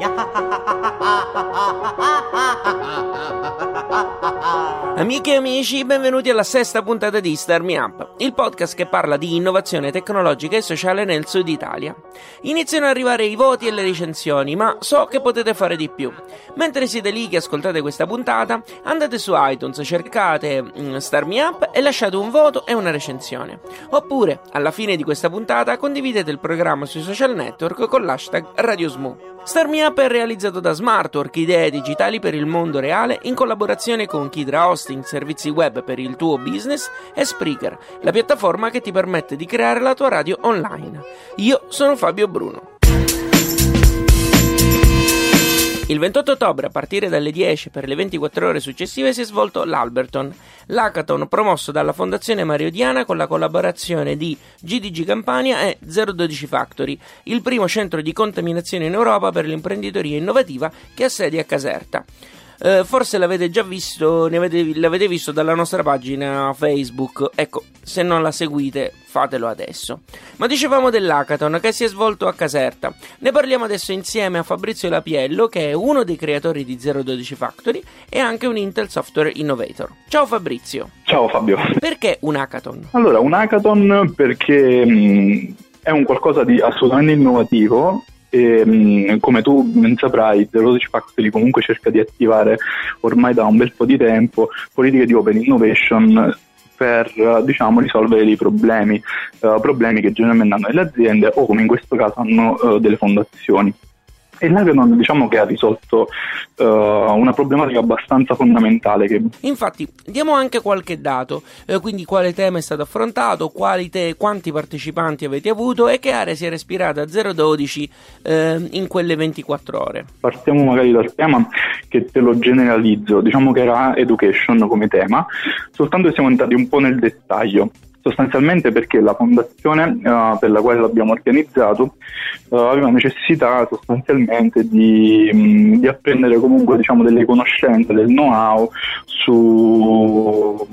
Amiche e amici, benvenuti alla sesta puntata di Star Me Up, il podcast che parla di innovazione tecnologica e sociale nel sud Italia. Iniziano ad arrivare i voti e le recensioni, ma so che potete fare di più. Mentre siete lì che ascoltate questa puntata, andate su iTunes, cercate mm, Star Me Up e lasciate un voto e una recensione. Oppure, alla fine di questa puntata, condividete il programma sui social network con l'hashtag RadioSmu. Star Me Up è realizzato da Smartwork, idee digitali per il mondo reale in collaborazione con Kidra Hosting, servizi web per il tuo business e Spreaker, la piattaforma che ti permette di creare la tua radio online. Io sono Fabio Bruno. Il 28 ottobre, a partire dalle 10 per le 24 ore successive, si è svolto l'Alberton, l'hackathon promosso dalla Fondazione Mario Diana con la collaborazione di GDG Campania e 012 Factory, il primo centro di contaminazione in Europa per l'imprenditoria innovativa che ha sede a Caserta. Eh, forse l'avete già visto, avete, l'avete visto dalla nostra pagina Facebook. Ecco, se non la seguite, fatelo adesso. Ma dicevamo dell'hackathon che si è svolto a Caserta. Ne parliamo adesso insieme a Fabrizio Lapiello, che è uno dei creatori di 012 Factory e anche un Intel Software Innovator. Ciao Fabrizio. Ciao Fabio. Perché un hackathon? Allora, un hackathon perché mh, è un qualcosa di assolutamente innovativo e, mh, come tu ben saprai, The Rosic Factory comunque cerca di attivare ormai da un bel po' di tempo politiche di open innovation per diciamo, risolvere dei problemi, uh, problemi che generalmente hanno le aziende o come in questo caso hanno uh, delle fondazioni. E l'Hackathon diciamo che ha risolto uh, una problematica abbastanza fondamentale. Che... Infatti, diamo anche qualche dato, eh, quindi quale tema è stato affrontato, te- quanti partecipanti avete avuto e che area si è respirata a 012 eh, in quelle 24 ore. Partiamo magari dal tema che te lo generalizzo, diciamo che era education come tema, soltanto che siamo entrati un po' nel dettaglio sostanzialmente perché la fondazione uh, per la quale l'abbiamo organizzato uh, aveva necessità sostanzialmente di, mh, di apprendere comunque diciamo, delle conoscenze, del know-how su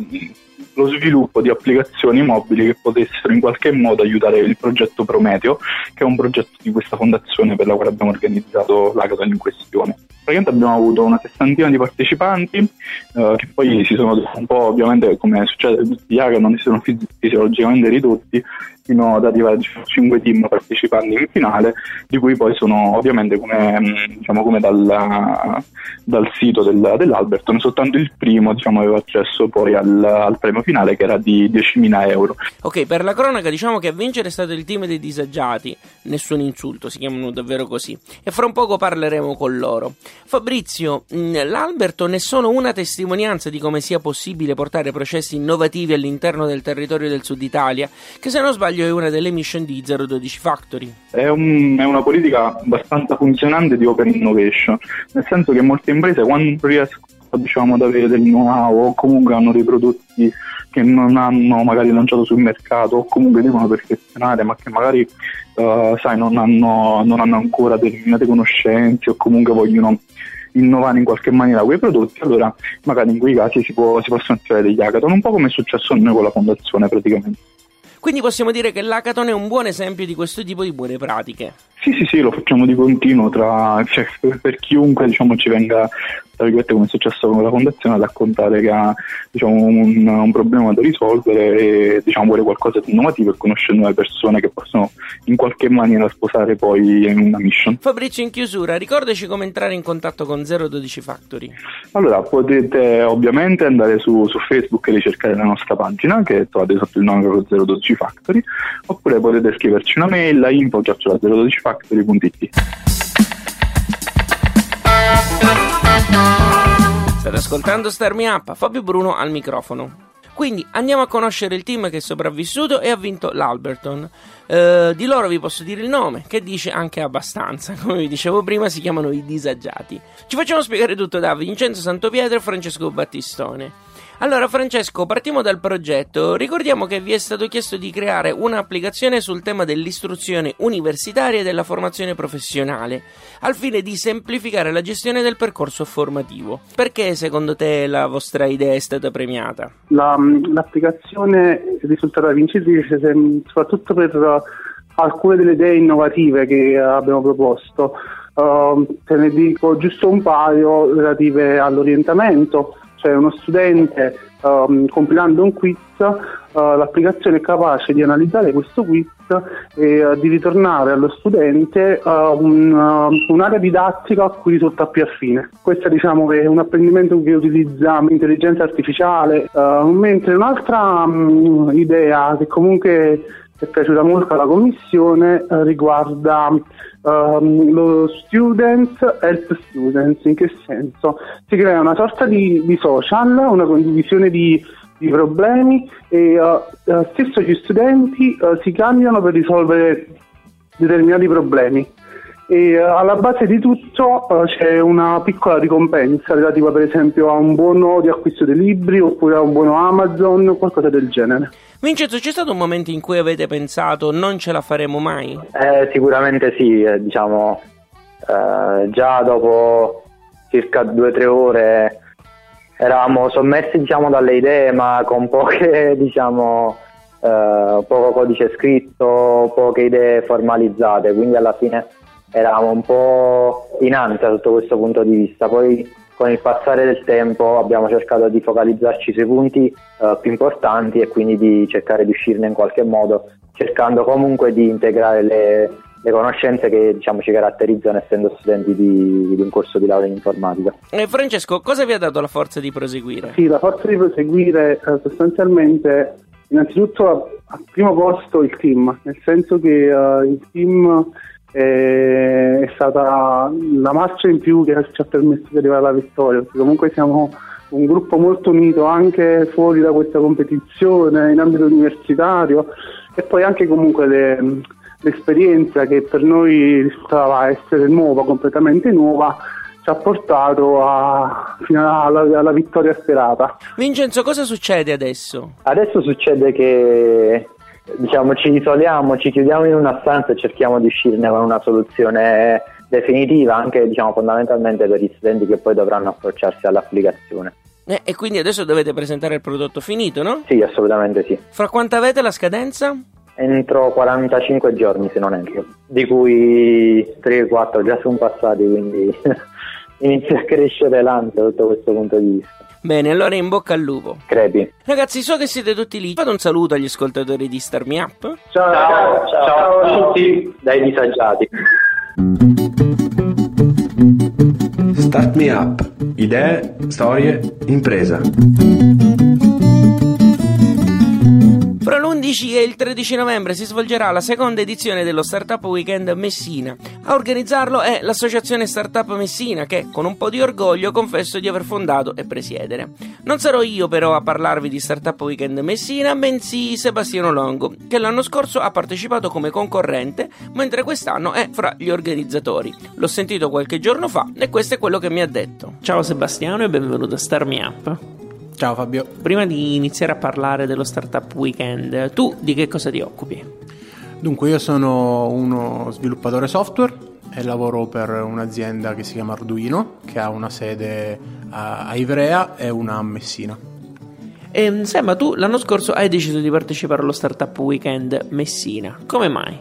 lo sviluppo di applicazioni mobili che potessero in qualche modo aiutare il progetto Prometeo, che è un progetto di questa fondazione per la quale abbiamo organizzato l'hackathon in questione. Praticamente abbiamo avuto una sessantina di partecipanti eh, che poi si sono un po' ovviamente come succede per tutti gli hackathon si sono fisiologicamente ridotti fino ad arrivare a 5 team partecipanti in finale, di cui poi sono ovviamente come, diciamo, come dal, dal, sito del, dell'Alberton, soltanto il primo diciamo, aveva accesso poi al, al, premio finale che era di 10.000 euro. Ok, per la cronaca diciamo che a vincere è stato il team dei disagiati, nessun insulto, si chiamano davvero così, e fra un poco parleremo con loro. Fabrizio, l'Alberton è solo una testimonianza di come sia possibile portare processi innovativi all'interno del territorio del sud Italia, che se non sbaglio sbaglio è una delle mission di 012 Factory. È, un, è, una politica abbastanza funzionante di open innovation, nel senso che molte imprese quando riescono diciamo, ad avere del know-how o comunque hanno dei prodotti che non hanno magari lanciato sul mercato o comunque devono perfezionare ma che magari uh, sai, non, hanno, non hanno ancora determinate conoscenze o comunque vogliono innovare in qualche maniera quei prodotti, allora magari in quei casi si, può, si possono attivare degli hackathon, un po' come è successo a noi con la fondazione praticamente. Quindi possiamo dire che l'hackathon è un buon esempio di questo tipo di buone pratiche. Sì, sì, sì, lo facciamo di continuo tra, cioè, per, chiunque diciamo, ci venga, tra virgolette, come è successo con la fondazione, a raccontare che ha diciamo, un, un, problema da risolvere e diciamo, vuole qualcosa di innovativo e conosce nuove persone che possono in qualche maniera sposare poi in una mission. Fabrizio, in chiusura, ricordaci come entrare in contatto con 012 Factory. Allora, potete ovviamente andare su, su Facebook e ricercare la nostra pagina che trovate sotto il nome 012 Factory, oppure potete scriverci una mail a info 012 State ascoltando Star Me Up, Fabio Bruno al microfono. Quindi andiamo a conoscere il team che è sopravvissuto e ha vinto l'Alberton. Eh, di loro vi posso dire il nome, che dice anche abbastanza. Come vi dicevo prima, si chiamano i disagiati. Ci facciamo spiegare tutto da Vincenzo Santopietro e Francesco Battistone. Allora, Francesco, partiamo dal progetto. Ricordiamo che vi è stato chiesto di creare un'applicazione sul tema dell'istruzione universitaria e della formazione professionale, al fine di semplificare la gestione del percorso formativo. Perché secondo te la vostra idea è stata premiata? La, l'applicazione è risultata vincitrice soprattutto per alcune delle idee innovative che abbiamo proposto. Uh, te ne dico giusto un paio relative all'orientamento cioè uno studente um, compilando un quiz, uh, l'applicazione è capace di analizzare questo quiz e uh, di ritornare allo studente uh, un, un'area didattica a cui risulta più affine. Questo diciamo è un apprendimento che utilizza l'intelligenza artificiale, mentre un'altra um, idea che comunque è piaciuta molto alla Commissione eh, riguarda um, lo Students Help Students. In che senso? Si crea una sorta di, di social, una condivisione di, di problemi e uh, uh, stesso gli studenti uh, si candidano per risolvere determinati problemi e alla base di tutto c'è una piccola ricompensa relativa per esempio a un buono di acquisto dei libri oppure a un buono Amazon, qualcosa del genere. Vincenzo, c'è stato un momento in cui avete pensato non ce la faremo mai? Eh, sicuramente sì, eh, diciamo eh, già dopo circa due o tre ore eravamo sommersi diciamo, dalle idee ma con poche diciamo eh, poco codice scritto, poche idee formalizzate, quindi alla fine eravamo un po' in ansia sotto questo punto di vista. Poi con il passare del tempo abbiamo cercato di focalizzarci sui punti uh, più importanti e quindi di cercare di uscirne in qualche modo, cercando comunque di integrare le, le conoscenze che diciamo, ci caratterizzano essendo studenti di, di, un corso di laurea in informatica. Eh, Francesco, cosa vi ha dato la forza di proseguire? Sì, la forza di proseguire eh, sostanzialmente innanzitutto al primo posto il team, nel senso che uh, il team è stata la marcia in più che ci ha permesso di arrivare alla vittoria, perché comunque siamo un gruppo molto unito anche fuori da questa competizione in ambito universitario e poi anche comunque le, l'esperienza che per noi risultava essere nuova, completamente nuova, ci ha portato a, fino alla, alla vittoria sperata. Vincenzo, cosa succede adesso? Adesso succede che diciamo, ci isoliamo, ci chiudiamo in una stanza e cerchiamo di uscirne con una soluzione definitiva, anche diciamo, fondamentalmente per gli studenti che poi dovranno approcciarsi all'applicazione. Eh, e quindi adesso dovete presentare il prodotto finito, no? Sì, assolutamente sì. Fra quanto avete la scadenza? Entro 45 giorni, se non entro, di cui 3-4 già sono passati, quindi inizia a crescere l'ansia da questo punto di vista. Bene, allora in bocca al lupo. Crepi. Ragazzi, so che siete tutti lì. Fate un saluto agli ascoltatori di Star Me Up. Ciao, ciao, ciao, ciao a tutti dai disagiati. Start Me Up. Idee, storie, impresa. Fra l'11 e il 13 novembre si svolgerà la seconda edizione dello Startup Weekend Messina. A organizzarlo è l'associazione Startup Messina che, con un po' di orgoglio, confesso di aver fondato e presiedere. Non sarò io però a parlarvi di Startup Weekend Messina, bensì Sebastiano Longo, che l'anno scorso ha partecipato come concorrente, mentre quest'anno è fra gli organizzatori. L'ho sentito qualche giorno fa e questo è quello che mi ha detto. Ciao Sebastiano e benvenuto a Star Me Up. Ciao Fabio. Prima di iniziare a parlare dello Startup Weekend, tu di che cosa ti occupi? Dunque, io sono uno sviluppatore software e lavoro per un'azienda che si chiama Arduino, che ha una sede a Ivrea e una a Messina. E, ehm, Sema, tu l'anno scorso hai deciso di partecipare allo Startup Weekend Messina. Come mai?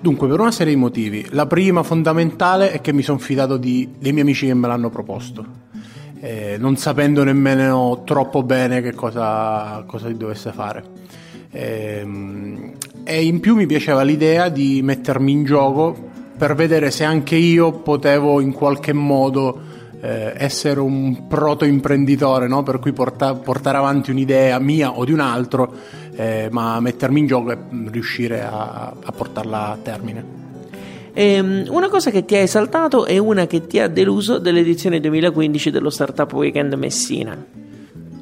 Dunque, per una serie di motivi. La prima fondamentale è che mi sono fidato di, dei miei amici che me l'hanno proposto eh, non sapendo nemmeno troppo bene che cosa, cosa dovesse fare. Eh, e in più mi piaceva l'idea di mettermi in gioco per vedere se anche io potevo in qualche modo eh, essere un proto imprenditore, no? per cui porta, portare avanti un'idea mia o di un altro, eh, ma mettermi in gioco e riuscire a, a portarla a termine. Ehm, una cosa che ti ha esaltato e una che ti ha deluso dell'edizione 2015 dello Startup Weekend Messina.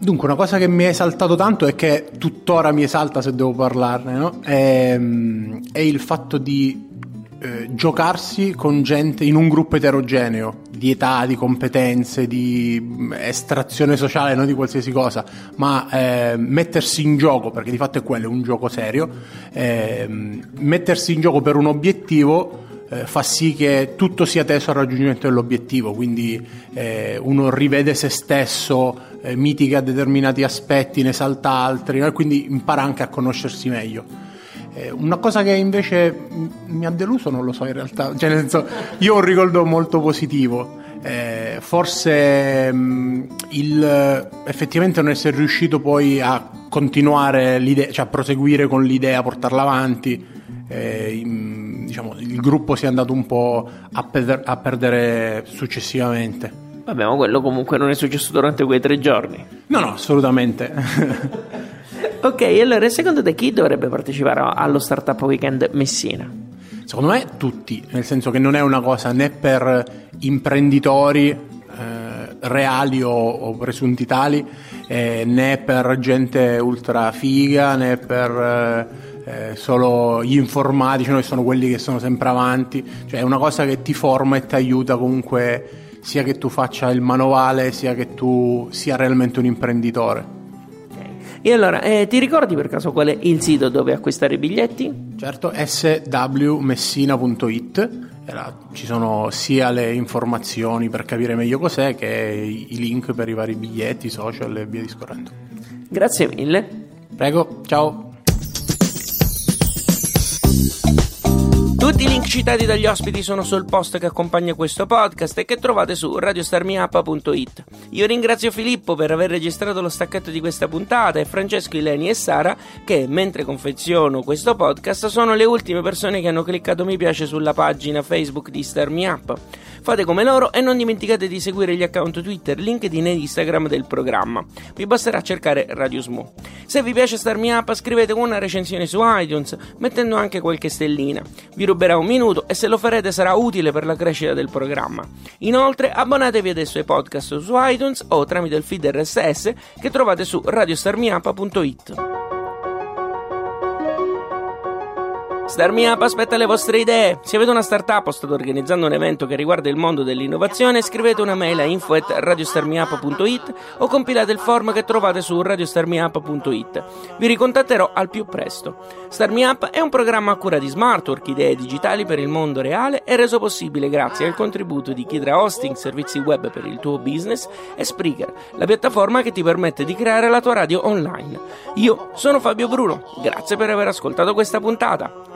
Dunque, una cosa che mi ha esaltato tanto e che tuttora mi esalta se devo parlarne, no? è, è, il fatto di eh, giocarsi con gente in un gruppo eterogeneo di età, di competenze, di mm, estrazione sociale, non di qualsiasi cosa, ma eh, mettersi in gioco, perché di fatto è quello, è un gioco serio, eh, mettersi in gioco per un obiettivo eh, fa sì che tutto sia teso al raggiungimento dell'obiettivo, quindi eh, uno rivede se stesso, eh, mitiga determinati aspetti, ne salta altri, e quindi impara anche a conoscersi meglio. Eh, una cosa che invece mi ha deluso non lo so in realtà, cioè nel senso io ho un ricordo molto positivo. Eh, forse mh, il effettivamente non essere riuscito poi a continuare l'idea, cioè a proseguire con l'idea, a portarla avanti, eh, diciamo, il gruppo si è andato un po' a, per- a perdere successivamente. Vabbè, ma quello comunque non è successo durante quei tre giorni. No, no, assolutamente. ok, allora secondo te chi dovrebbe partecipare allo Startup Weekend Messina? Secondo me tutti, nel senso che non è una cosa né per imprenditori eh, reali o, o, presunti tali, eh, né per gente ultra figa, né per eh, eh, solo gli informatici, noi sono quelli che sono sempre avanti, cioè è una cosa che ti forma e ti aiuta comunque sia che tu faccia il manovale, sia che tu sia realmente un imprenditore. E allora, eh, ti ricordi per caso qual è il sito dove acquistare i biglietti? Certo, swmessina.it. ci sono sia le informazioni per capire meglio cos'è che i link per i vari biglietti, social e via discorrendo. Grazie mille. Prego, ciao. Tutti i link citati dagli ospiti sono sul post che accompagna questo podcast e che trovate su radiostarmiup.it. Io ringrazio Filippo per aver registrato lo stacchetto di questa puntata e Francesco, Ileni e Sara che, mentre confeziono questo podcast, sono le ultime persone che hanno cliccato mi piace sulla pagina Facebook di Starmiup. Fate come loro e non dimenticate di seguire gli account Twitter, LinkedIn e Instagram del programma. Vi basterà cercare Radio Smo. Se vi piace Starmi Up, scrivete una recensione su iTunes, mettendo anche qualche stellina. Vi ruberà un minuto e se lo farete sarà utile per la crescita del programma. Inoltre, abbonatevi adesso ai podcast su iTunes o tramite il feed RSS che trovate su radiostarmiup.it. Starmi Up aspetta le vostre idee. Se avete una startup o state organizzando un evento che riguarda il mondo dell'innovazione, scrivete una mail a info@radiostarmiup.it o compilate il form che trovate su radiostarmiup.it. Vi ricontatterò al più presto. Starmi Up è un programma a cura di Smartwork, idee digitali per il mondo reale e reso possibile grazie al contributo di Kidra Hosting, servizi web per il tuo business e Spreaker, la piattaforma che ti permette di creare la tua radio online. Io sono Fabio Bruno. Grazie per aver ascoltato questa puntata